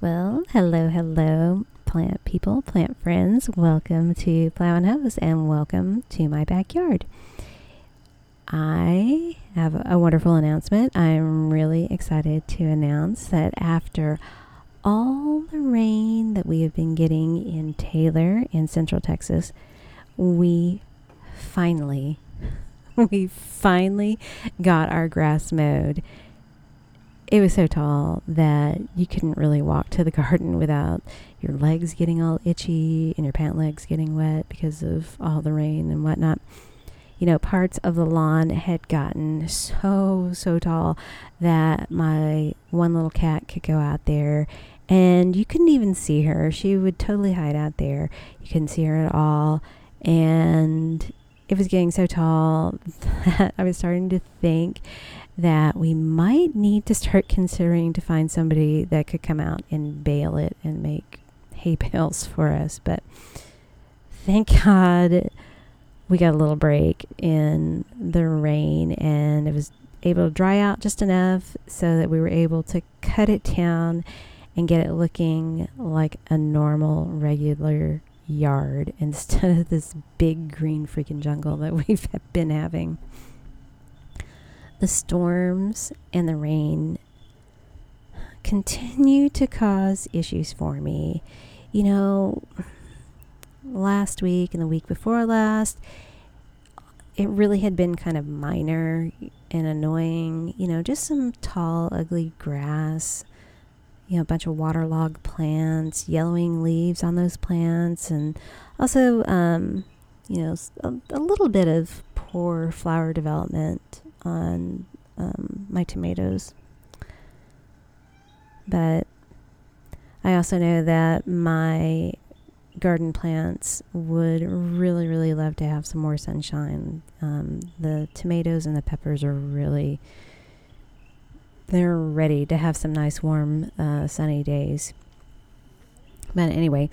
Well, hello, hello, plant people, plant friends. Welcome to Plow and Hose and welcome to my backyard. I have a wonderful announcement. I'm really excited to announce that after all the rain that we have been getting in Taylor in Central Texas, we finally, we finally got our grass mowed it was so tall that you couldn't really walk to the garden without your legs getting all itchy and your pant legs getting wet because of all the rain and whatnot. You know, parts of the lawn had gotten so, so tall that my one little cat could go out there and you couldn't even see her. She would totally hide out there. You couldn't see her at all. And it was getting so tall that I was starting to think that we might need to start considering to find somebody that could come out and bale it and make hay bales for us. But thank God we got a little break in the rain and it was able to dry out just enough so that we were able to cut it down and get it looking like a normal, regular yard instead of this big green freaking jungle that we've been having the storms and the rain continue to cause issues for me. You know, last week and the week before last, it really had been kind of minor and annoying. You know, just some tall, ugly grass, you know, a bunch of waterlogged plants, yellowing leaves on those plants, and also, um, you know, a, a little bit of poor flower development on um, my tomatoes. But I also know that my garden plants would really, really love to have some more sunshine. Um, the tomatoes and the peppers are really, they're ready to have some nice, warm, uh, sunny days. But anyway,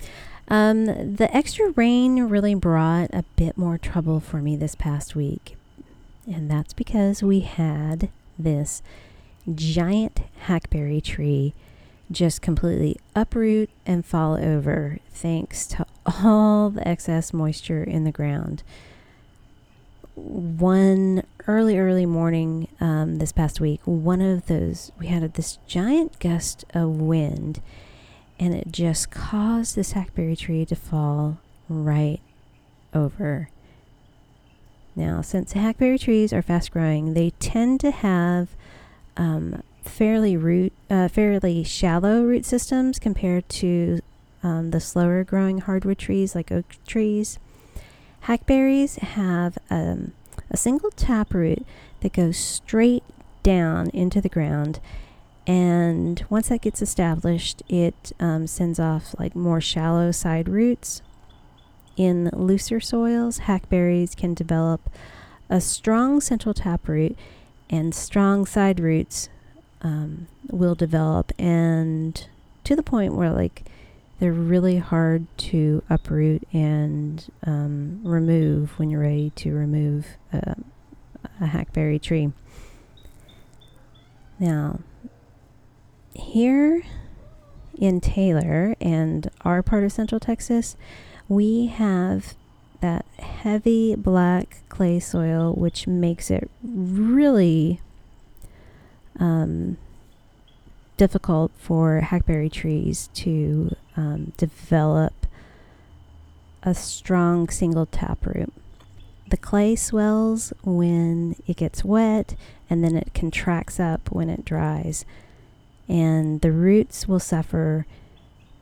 um, the extra rain really brought a bit more trouble for me this past week and that's because we had this giant hackberry tree just completely uproot and fall over thanks to all the excess moisture in the ground. One early, early morning um, this past week, one of those, we had this giant gust of wind, and it just caused this hackberry tree to fall right over. Now, since hackberry trees are fast growing, they tend to have um, fairly root, uh, fairly shallow root systems compared to um, the slower growing hardwood trees like oak trees. Hackberries have um, a single taproot that goes straight down into the ground. And once that gets established, it um, sends off like more shallow side roots in looser soils, hackberries can develop a strong central taproot and strong side roots um, will develop and to the point where like they're really hard to uproot and um, remove when you're ready to remove a, a hackberry tree. Now, here in Taylor and our part of Central Texas, we have that heavy black clay soil, which makes it really um, difficult for hackberry trees to um, develop a strong single taproot. The clay swells when it gets wet and then it contracts up when it dries. And the roots will suffer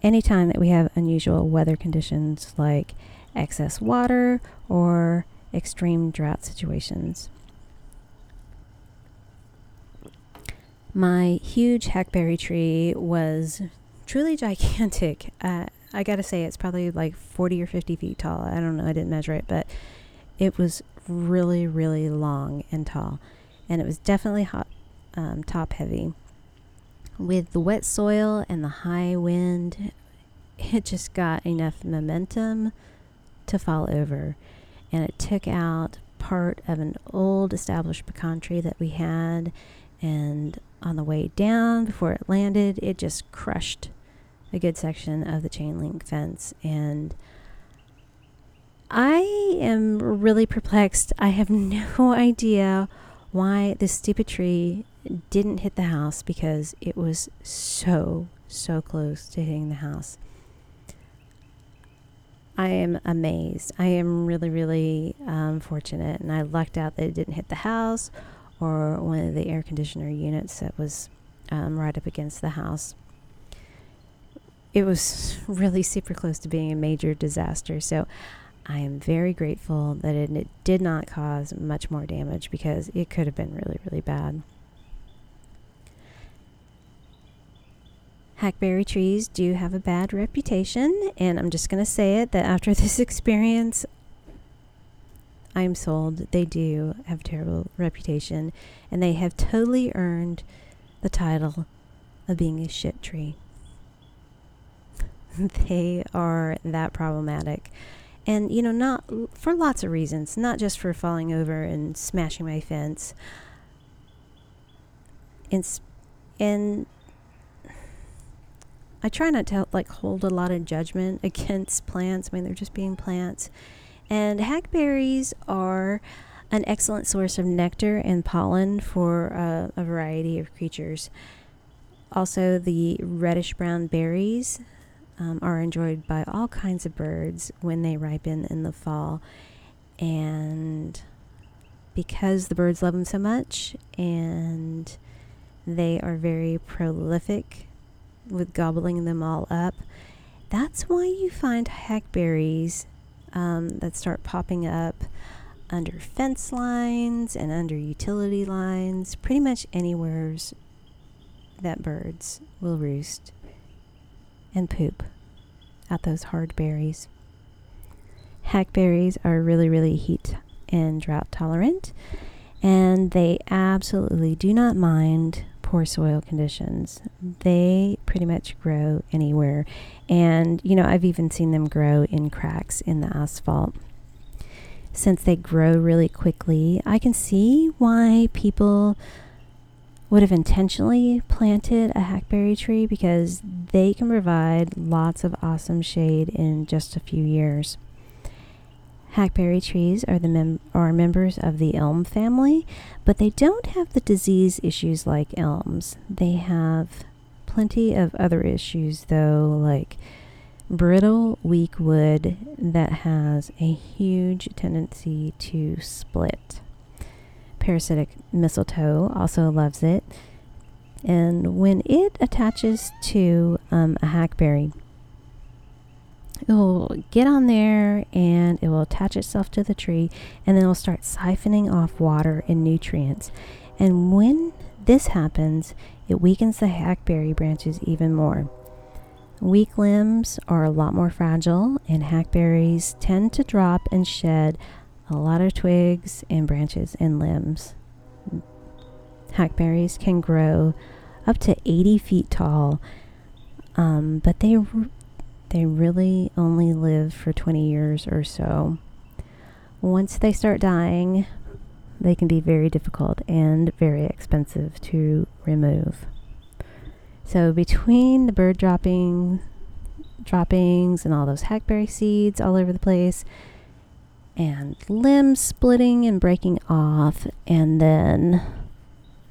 anytime that we have unusual weather conditions like excess water or extreme drought situations. My huge hackberry tree was truly gigantic. Uh, I gotta say, it's probably like 40 or 50 feet tall. I don't know, I didn't measure it, but it was really, really long and tall. And it was definitely hot, um, top heavy. With the wet soil and the high wind, it just got enough momentum to fall over. And it took out part of an old established pecan tree that we had. And on the way down, before it landed, it just crushed a good section of the chain link fence. And I am really perplexed. I have no idea why this stupid tree didn't hit the house because it was so, so close to hitting the house. I am amazed. I am really, really um, fortunate, and I lucked out that it didn't hit the house or one of the air conditioner units that was um, right up against the house. It was really super close to being a major disaster. So I am very grateful that it, it did not cause much more damage because it could have been really, really bad. Hackberry trees do have a bad reputation, and I'm just going to say it that after this experience, I'm sold they do have terrible reputation, and they have totally earned the title of being a shit tree. they are that problematic. And, you know, not for lots of reasons, not just for falling over and smashing my fence. And, and I try not to like hold a lot of judgment against plants. I mean, they're just being plants. And hackberries are an excellent source of nectar and pollen for uh, a variety of creatures. Also, the reddish brown berries um, are enjoyed by all kinds of birds when they ripen in the fall. And because the birds love them so much and they are very prolific with gobbling them all up. That's why you find hackberries um, that start popping up under fence lines and under utility lines, pretty much anywhere that birds will roost and poop at those hard berries. Hackberries are really, really heat and drought tolerant, and they absolutely do not mind poor soil conditions. They pretty much grow anywhere. And, you know, I've even seen them grow in cracks in the asphalt. Since they grow really quickly, I can see why people would have intentionally planted a hackberry tree because they can provide lots of awesome shade in just a few years. Hackberry trees are the mem- are members of the elm family, but they don't have the disease issues like elms. They have plenty of other issues though, like brittle, weak wood that has a huge tendency to split. Parasitic mistletoe also loves it. And when it attaches to um, a hackberry, it will get on there and it will attach itself to the tree and then it will start siphoning off water and nutrients. And when this happens, it weakens the hackberry branches even more. Weak limbs are a lot more fragile, and hackberries tend to drop and shed a lot of twigs and branches and limbs. Hackberries can grow up to 80 feet tall, um, but they they really only live for 20 years or so. Once they start dying, they can be very difficult and very expensive to remove. So between the bird dropping droppings and all those hackberry seeds all over the place and limbs splitting and breaking off and then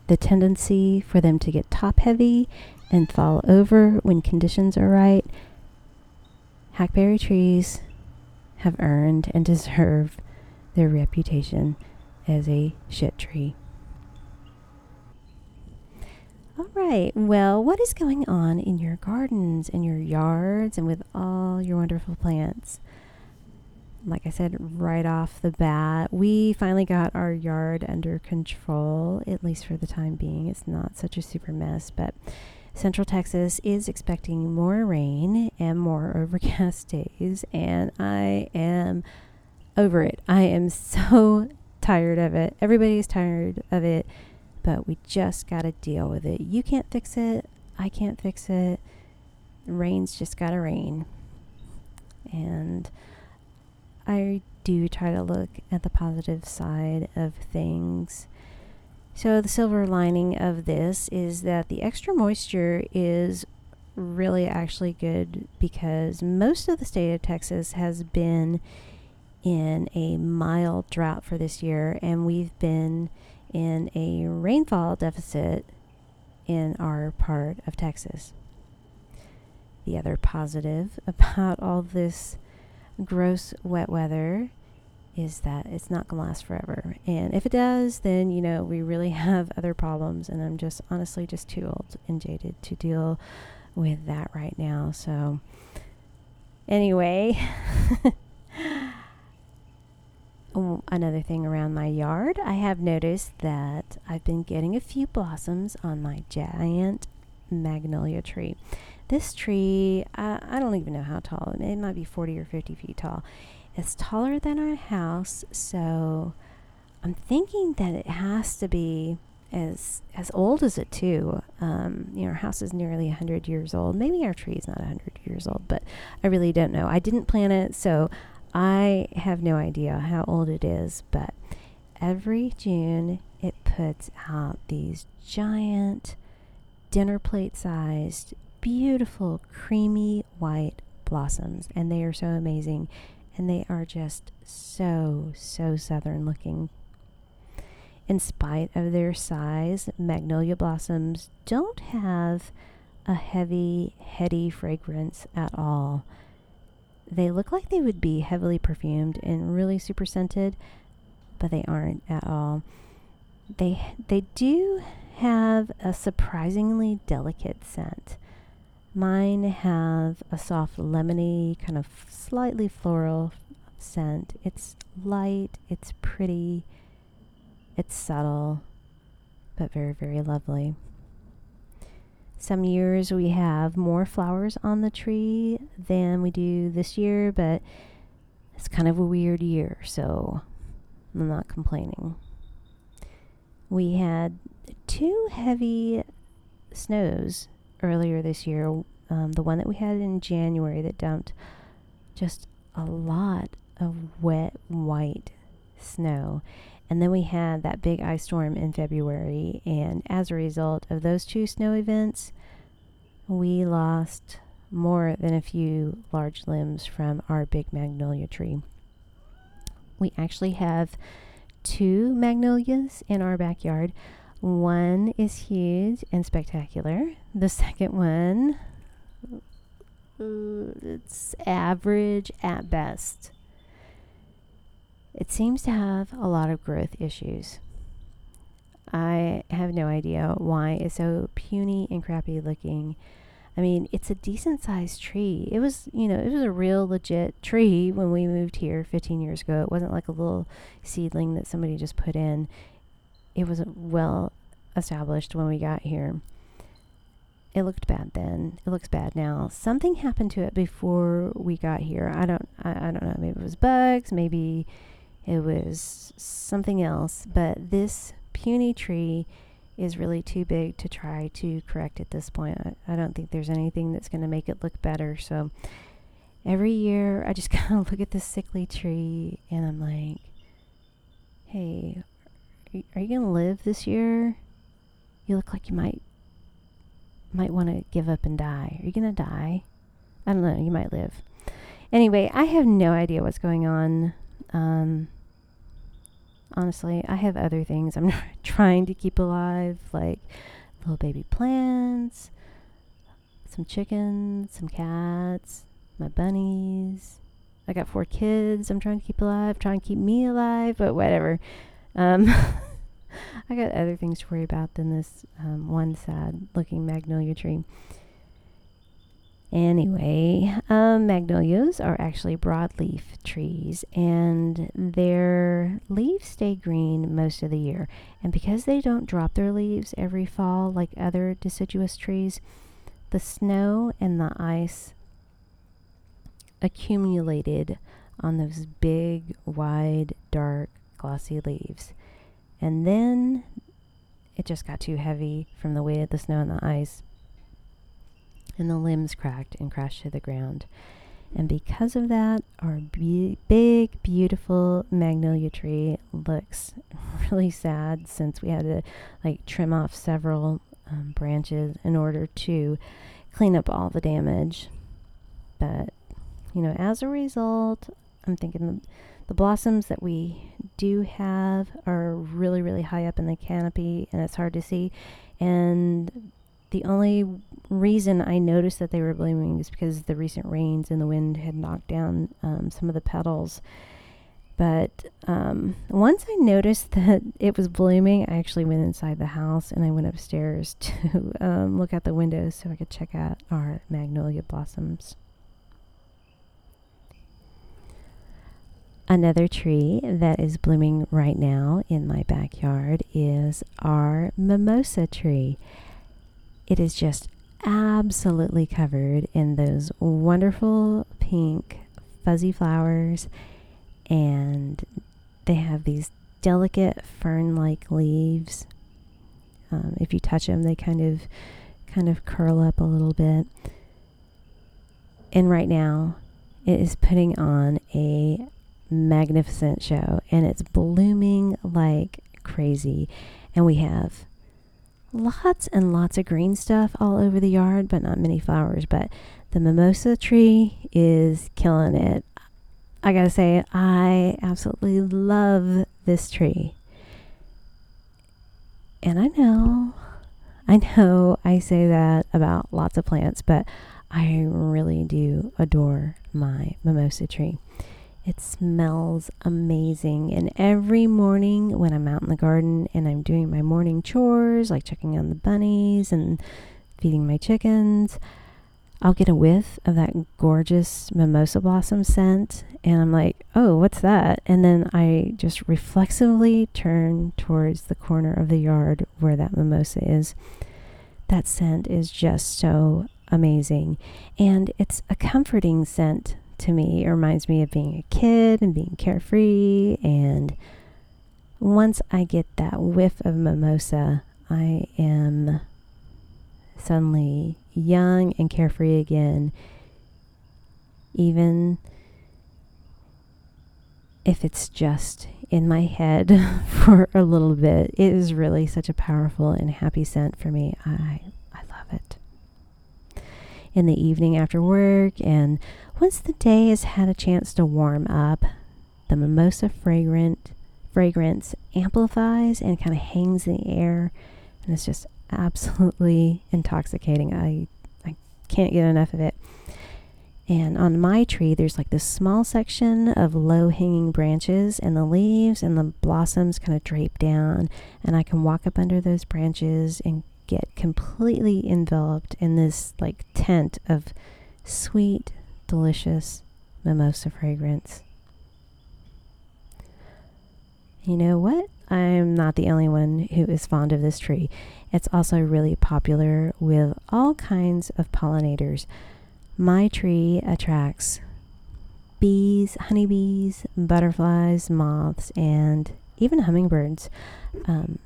the tendency for them to get top heavy and fall over when conditions are right Hackberry trees have earned and deserve their reputation as a shit tree. All right. Well, what is going on in your gardens and your yards and with all your wonderful plants? like I said, right off the bat, we finally got our yard under control, at least for the time being. It's not such a super mess, but Central Texas is expecting more rain and more overcast days, and I am over it. I am so tired of it. Everybody's tired of it, but we just got to deal with it. You can't fix it. I can't fix it. Rain's just got to rain. And I do try to look at the positive side of things. So, the silver lining of this is that the extra moisture is really actually good because most of the state of Texas has been in a mild drought for this year, and we've been in a rainfall deficit in our part of Texas. The other positive about all this gross wet weather is that it's not going to last forever. And if it does, then, you know, we really have other problems. And I'm just honestly just too old and jaded to deal with that right now. So, anyway, another thing around my yard, I have noticed that I've been getting a few blossoms on my giant magnolia tree. This tree, uh, I don't even know how tall, it might be 40 or 50 feet tall. It's taller than our house, so I'm thinking that it has to be as as old as it too. Um, you know, our house is nearly 100 years old. Maybe our tree is not 100 years old, but I really don't know. I didn't plant it, so I have no idea how old it is. But every June, it puts out these giant dinner plate sized beautiful, creamy white blossoms, and they are so amazing. And they are just so, so southern looking. In spite of their size, magnolia blossoms don't have a heavy, heady fragrance at all. They look like they would be heavily perfumed and really super scented, but they aren't at all. They they do have a surprisingly delicate scent. Mine have a soft lemony, kind of slightly floral scent. It's light, it's pretty, it's subtle, but very, very lovely. Some years we have more flowers on the tree than we do this year, but it's kind of a weird year, so I'm not complaining. We had two heavy snows earlier this year, um, the one that we had in January that dumped just a lot of wet white snow. And then we had that big ice storm in February. And as a result of those two snow events, we lost more than a few large limbs from our big magnolia tree. We actually have two magnolias in our backyard. One is huge and spectacular. The second one, uh, it's average at best. It seems to have a lot of growth issues. I have no idea why it's so puny and crappy looking. I mean, it's a decent sized tree. It was, you know, it was a real legit tree when we moved here 15 years ago. It wasn't like a little seedling that somebody just put in it was well established when we got here. It looked bad then. It looks bad now. Something happened to it before we got here. I don't I, I don't know. Maybe it was bugs, maybe it was something else, but this puny tree is really too big to try to correct at this point. I, I don't think there's anything that's going to make it look better. So every year I just kind of look at this sickly tree and I'm like, hey, are you to live this year? You look like you might might want to give up and die. Are you to die? I don't know. You might live. Anyway, I have no idea what's going on. Um, honestly, I have other things I'm trying to keep alive, like little baby plants, some chickens, some cats, my bunnies. I got four kids I'm trying to keep alive, trying to keep me alive, but whatever. Um, I got other things to worry about than this um, one sad looking magnolia tree. Anyway, um, magnolias are actually broadleaf trees, and their leaves stay green most of the year. And because they don't drop their leaves every fall like other deciduous trees, the snow and the ice accumulated on those big, wide, dark, glossy leaves. And then it just got too heavy from the weight of the snow and the ice and the limbs cracked and crashed to the ground. And because of that, our be- big, beautiful magnolia tree looks really sad since we had to like trim off several um, branches in order to clean up all the damage. But, you know, as a result, I'm thinking the, blossoms that we do have are really, really high up in the canopy and it's hard to see. And the only reason I noticed that they were blooming is because the recent rains and the wind had knocked down um, some of the petals. But um, once I noticed that it was blooming, I actually went inside the house and I went upstairs to um, look out the windows so I could check out our magnolia blossoms. Another tree that is blooming right now in my backyard is our mimosa tree. It is just absolutely covered in those wonderful pink fuzzy flowers and they have these delicate fern-like leaves. Um, if you touch them, they kind of kind of curl up a little bit. And right now, it is putting on a magnificent show and it's blooming like crazy. And we have lots and lots of green stuff all over the yard, but not many flowers. But the mimosa tree is killing it. I gotta say, I absolutely love this tree. And I know, I know I say that about lots of plants, but I really do adore my mimosa tree. It smells amazing. And every morning when I'm out in the garden and I'm doing my morning chores, like checking on the bunnies and feeding my chickens, I'll get a whiff of that gorgeous mimosa blossom scent. And I'm like, oh, what's that? And then I just reflexively turn towards the corner of the yard where that mimosa is. That scent is just so amazing. And it's a comforting scent to me. It reminds me of being a kid and being carefree. And once I get that whiff of mimosa, I am suddenly young and carefree again, even if it's just in my head for a little bit. It is really such a powerful and happy scent for me. I I love it. In the evening after work and once the day has had a chance to warm up, the mimosa fragrant fragrance amplifies and kind of hangs in the air and it's just absolutely intoxicating. I I can't get enough of it. And on my tree, there's like this small section of low hanging branches, and the leaves and the blossoms kind of drape down. And I can walk up under those branches and get completely enveloped in this like tent of sweet, delicious mimosa fragrance. You know what? I'm not the only one who is fond of this tree. It's also really popular with all kinds of pollinators. My tree attracts bees, honeybees, butterflies, moths, and even hummingbirds. Um,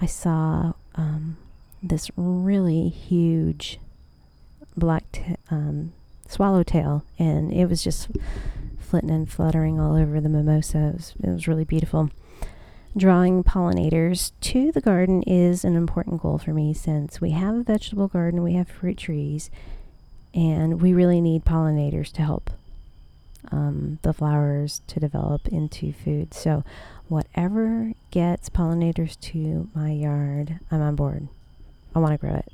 I saw um, this really huge black t- um, swallowtail, and it was just flitting and fluttering all over the mimosa. It was, it was really beautiful. Drawing pollinators to the garden is an important goal for me since we have a vegetable garden, we have fruit trees, and we really need pollinators to help um, the flowers to develop into food. So, whatever gets pollinators to my yard, I'm on board. I want to grow it.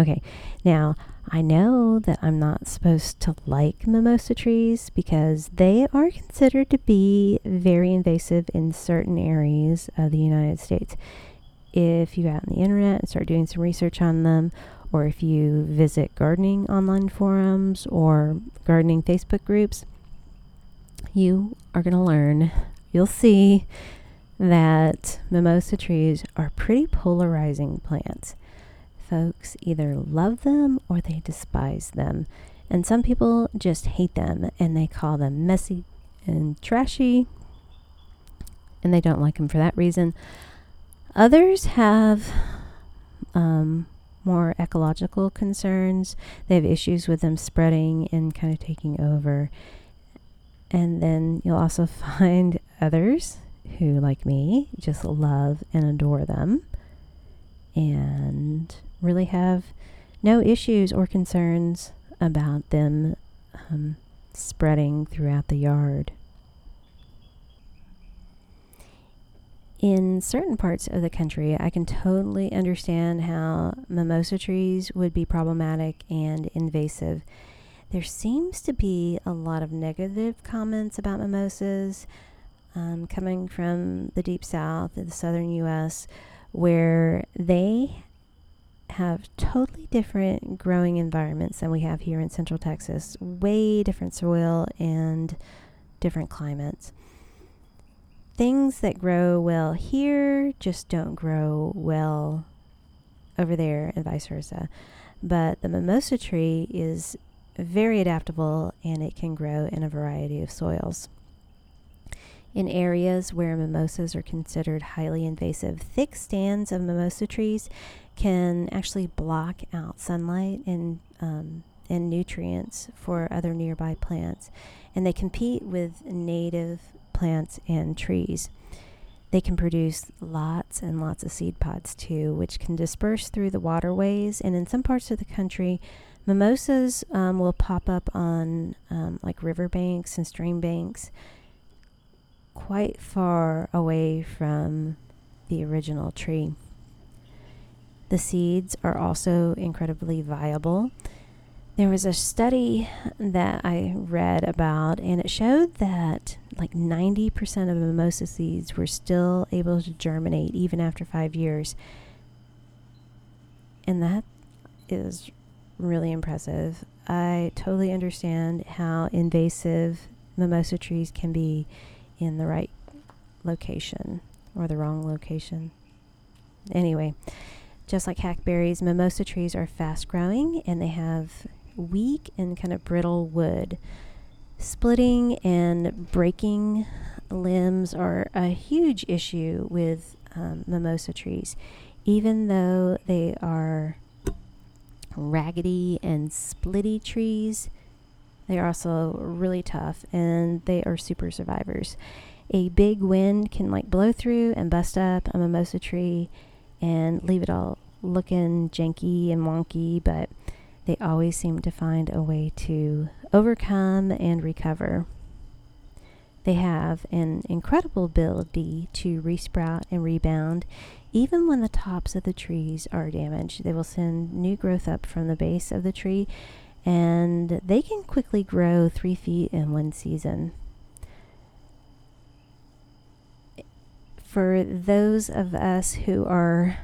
Okay, now I know that I'm not supposed to like mimosa trees because they are considered to be very invasive in certain areas of the United States. if you go out on the internet and start doing some research on them, or if you visit gardening online forums or gardening Facebook groups, you are going to learn, you'll see that mimosa trees are pretty polarizing plants. Folks either love them or they despise them. And some people just hate them and they call them messy and trashy and they don't like them for that reason. Others have um, more ecological concerns. They have issues with them spreading and kind of taking over. And then you'll also find others who, like me, just love and adore them and really have no issues or concerns about them um, spreading throughout the yard. in certain parts of the country, I can totally understand how mimosa trees would be problematic and invasive. There seems to be a lot of negative comments about mimosas um, coming from the deep south, the southern U.S., where they have totally different growing environments than we have here in central Texas, way different soil and different climates things that grow well here just don't grow well over there and vice versa. But the mimosa tree is very adaptable and it can grow in a variety of soils. In areas where mimosas are considered highly invasive, thick stands of mimosa trees can actually block out sunlight and um, and nutrients for other nearby plants, and they compete with native plants and trees. They can produce lots and lots of seed pods too, which can disperse through the waterways. And in some parts of the country, mimosas um, will pop up on um, like riverbanks and stream banks quite far away from the original tree. The seeds are also incredibly viable there was a study that I read about, and it showed that like 90% of mimosa seeds were still able to germinate even after five years. And that is really impressive. I totally understand how invasive mimosa trees can be in the right location or the wrong location. Anyway, just like hackberries, mimosa trees are fast growing and they have weak and kind of brittle wood. Splitting and breaking limbs are a huge issue with um, mimosa trees, even though they are raggedy and splitty trees. They are also really tough and they are super survivors. A big wind can like blow through and bust up a mimosa tree and leave it all looking janky and wonky, but they always seem to find a way to overcome and recover. They have an incredible ability to resprout and rebound. Even when the tops of the trees are damaged, they will send new growth up from the base of the tree and they can quickly grow three feet in one season. For those of us who are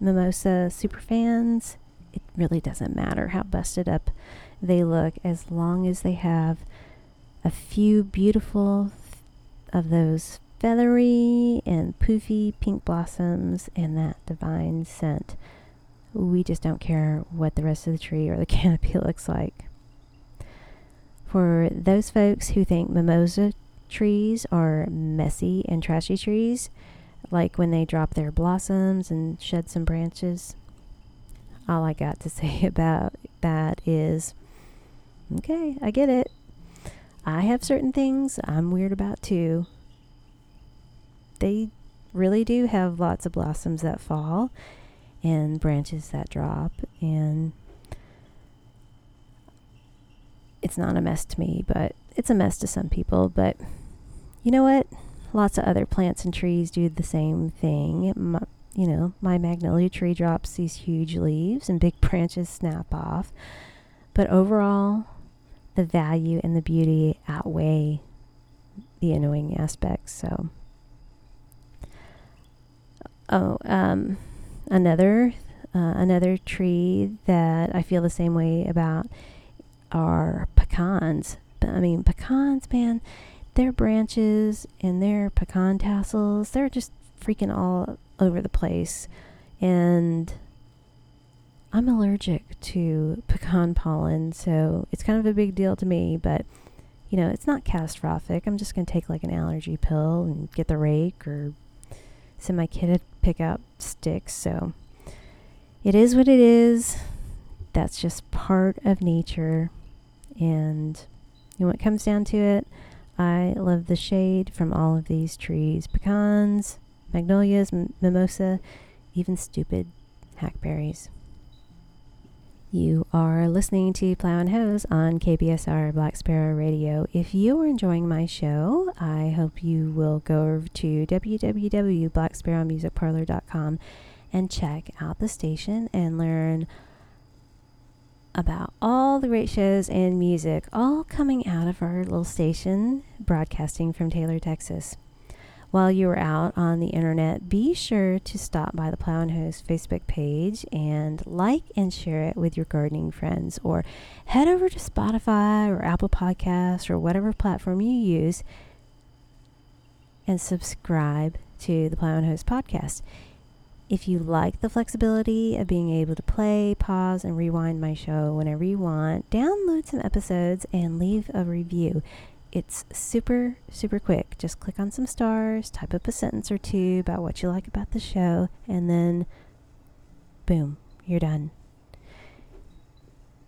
mimosa super fans, it really doesn't matter how busted up they look as long as they have a few beautiful of those feathery and poofy pink blossoms and that divine scent. We just don't care what the rest of the tree or the canopy looks like. For those folks who think mimosa trees are messy and trashy trees, like when they drop their blossoms and shed some branches, all I got to say about that is okay, I get it. I have certain things I'm weird about too. They really do have lots of blossoms that fall and branches that drop, and it's not a mess to me, but it's a mess to some people. But you know what? Lots of other plants and trees do the same thing. My, you know, my magnolia tree drops these huge leaves and big branches snap off. But overall, the value and the beauty outweigh the annoying aspects. So, Oh, um, another uh, another tree that I feel the same way about are pecans. I mean, pecans, man, their branches and their pecan tassels, they're just freaking all over the place. And I'm allergic to pecan pollen, so it's kind of a big deal to me, but you know, it's not catastrophic. I'm just going to take like an allergy pill and get the rake or send my kid to pick out sticks. So it is what it is. That's just part of nature. And know, when it comes down to it, I love the shade from all of these trees pecans, magnolias, m- mimosa, even stupid hackberries. You are listening to Plow and Hose on KBSR Black Sparrow Radio. If you are enjoying my show, I hope you will go over to www.blacksparrowmusicparlor.com and check out the station and learn about all the great shows and music, all coming out of our little station broadcasting from Taylor, Texas. While you are out on the internet, be sure to stop by the Plow and Hose Facebook page and like and share it with your gardening friends, or head over to Spotify or Apple Podcasts or whatever platform you use and subscribe to the Plow and Hose podcast. If you like the flexibility of being able to play, pause, and rewind my show whenever you want, download some episodes and leave a review. It's super, super quick. Just click on some stars, type up a sentence or two about what you like about the show, and then boom, you're done.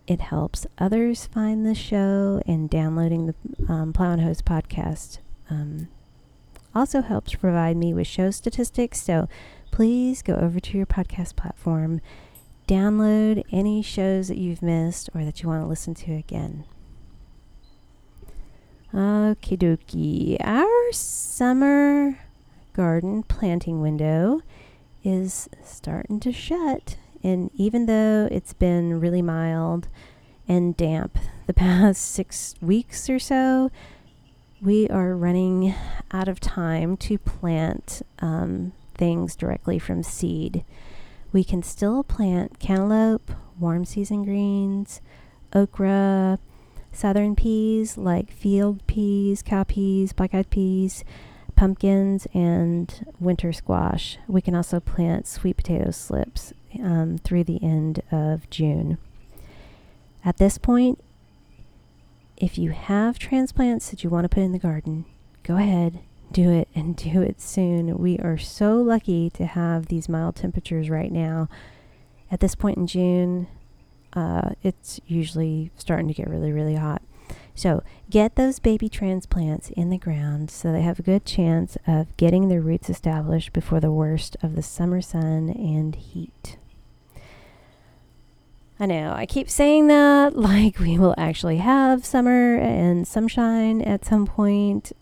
It helps others find the show, and downloading the um, Plow and Hose podcast um, also helps provide me with show statistics. So, please go over to your podcast platform, download any shows that you've missed or that you want to listen to again. Okie dokie. Our summer garden planting window is starting to shut. And even though it's been really mild and damp the past six weeks or so, we are running out of time to plant um, things directly from seed. We can still plant cantaloupe, warm season greens, okra, southern peas like field peas, cow peas, black eyed peas, pumpkins, and winter squash. We can also plant sweet potato slips um, through the end of June. At this point, if you have transplants that you want to put in the garden, go ahead do it and do it soon. We are so lucky to have these mild temperatures right now. At this point in June, uh, it's usually starting to get really, really hot. So get those baby transplants in the ground so they have a good chance of getting their roots established before the worst of the summer sun and heat. I know, I keep saying that like we will actually have summer and sunshine at some point.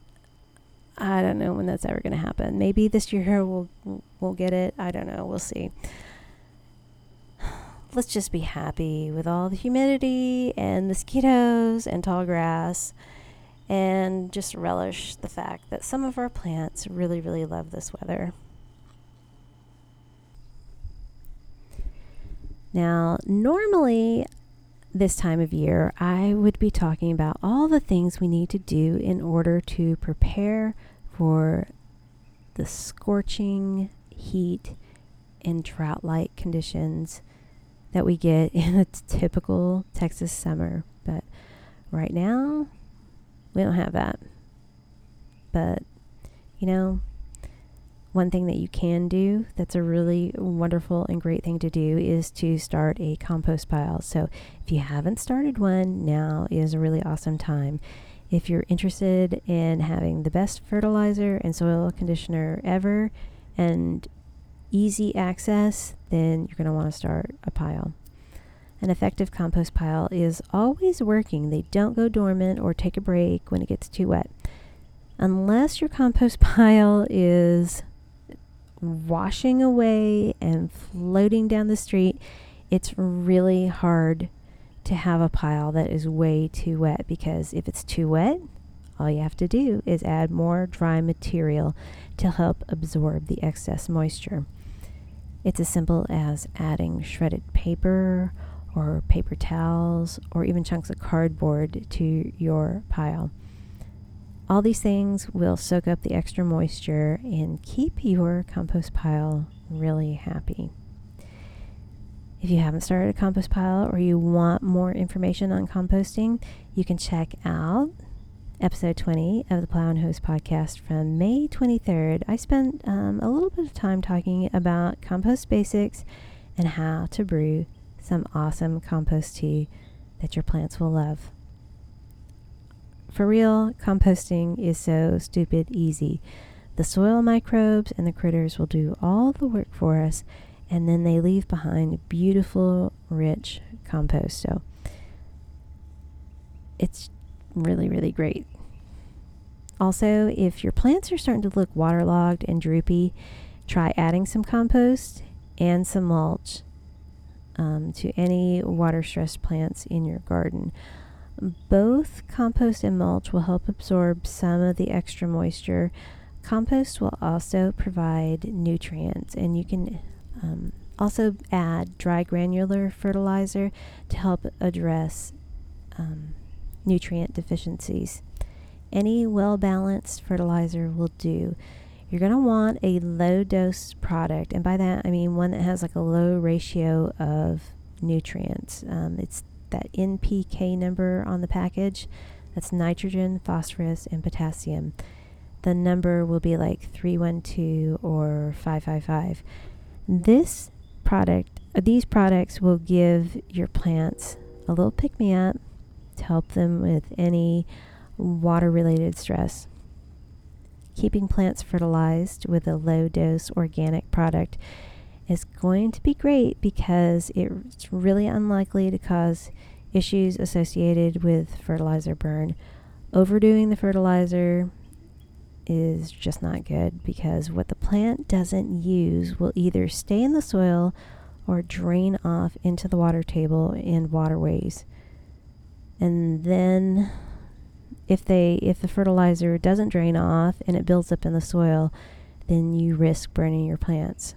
I don't know when that's ever going to happen. Maybe this year we'll we'll get it. I don't know. We'll see. Let's just be happy with all the humidity and mosquitoes and tall grass and just relish the fact that some of our plants really really love this weather. Now, normally this time of year, I would be talking about all the things we need to do in order to prepare for the scorching heat and drought like conditions that we get in a typical Texas summer. But right now, we don't have that. But, you know, one thing that you can do that's a really wonderful and great thing to do is to start a compost pile. So, if you haven't started one, now is a really awesome time. If you're interested in having the best fertilizer and soil conditioner ever and easy access, then you're going to want to start a pile. An effective compost pile is always working. They don't go dormant or take a break when it gets too wet. Unless your compost pile is washing away and floating down the street, it's really hard to have a pile that is way too wet because if it's too wet, all you have to do is add more dry material to help absorb the excess moisture. It's as simple as adding shredded paper or paper towels or even chunks of cardboard to your pile. All these things will soak up the extra moisture and keep your compost pile really happy. If you haven't started a compost pile or you want more information on composting, you can check out episode 20 of the Plow and Hose podcast from May 23rd. I spent um, a little bit of time talking about compost basics and how to brew some awesome compost tea that your plants will love. For real, composting is so stupid easy. The soil microbes and the critters will do all the work for us, and then they leave behind beautiful, rich compost. So it's really, really great. Also, if your plants are starting to look waterlogged and droopy, try adding some compost and some mulch um, to any water stressed plants in your garden. Both compost and mulch will help absorb some of the extra moisture. Compost will also provide nutrients, and you can um, also add dry granular fertilizer to help address um, nutrient deficiencies. Any well balanced fertilizer will do. You're going to want a low dose product, and by that I mean one that has like a low ratio of nutrients. Um, it's that NPK number on the package. That's nitrogen, phosphorus, and potassium. The number will be like 312 or 555. This product, uh, these products will give your plants a little pick me up to help them with any water related stress keeping plants fertilized with a low dose organic product is going to be great because it's really unlikely to cause issues associated with fertilizer burn. Overdoing the fertilizer is just not good because what the plant doesn't use will either stay in the soil or drain off into the water table and waterways. And then if they if the fertilizer doesn't drain off and it builds up in the soil, then you risk burning your plants.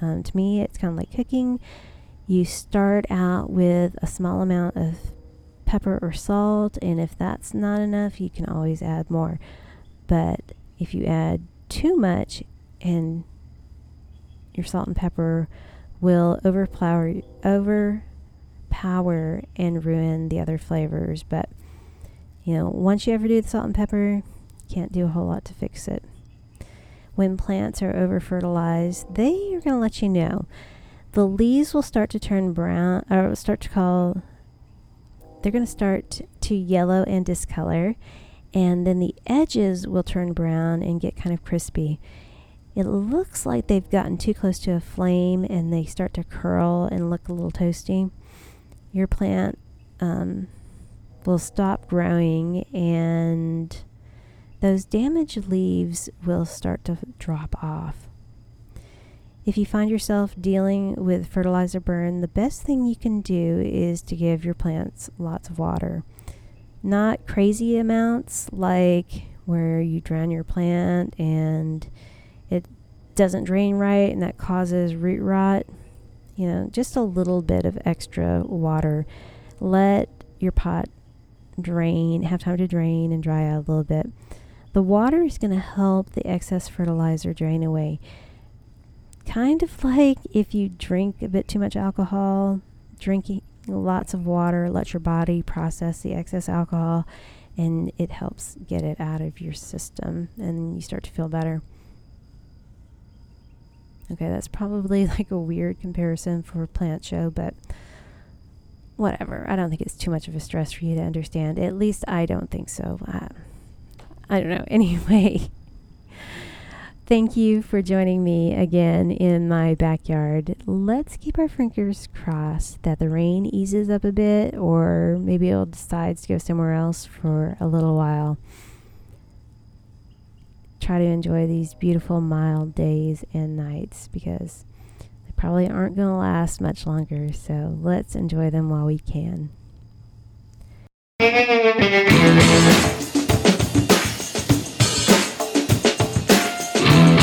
Um, to me, it's kind of like cooking. You start out with a small amount of pepper or salt, and if that's not enough, you can always add more. But if you add too much, and your salt and pepper will overpower overpower and ruin the other flavors. But you know, once you ever do the salt and pepper, you can't do a whole lot to fix it. When plants are over fertilized, they are going to let you know. The leaves will start to turn brown, or start to call, they're going to start to yellow and discolor, and then the edges will turn brown and get kind of crispy. It looks like they've gotten too close to a flame and they start to curl and look a little toasty. Your plant um, will stop growing and those damaged leaves will start to drop off. If you find yourself dealing with fertilizer burn, the best thing you can do is to give your plants lots of water. Not crazy amounts like where you drown your plant and it doesn't drain right and that causes root rot. You know, just a little bit of extra water. Let your pot drain, have time to drain and dry out a little bit. The water is going to help the excess fertilizer drain away. Kind of like if you drink a bit too much alcohol, drinking lots of water let your body process the excess alcohol and it helps get it out of your system and you start to feel better. Okay, that's probably like a weird comparison for a plant show, but whatever. I don't think it's too much of a stress for you to understand. At least I don't think so. I don't know. Anyway, thank you for joining me again in my backyard. Let's keep our fingers crossed that the rain eases up a bit, or maybe it'll decide to go somewhere else for a little while. Try to enjoy these beautiful, mild days and nights because they probably aren't going to last much longer, so let's enjoy them while we can.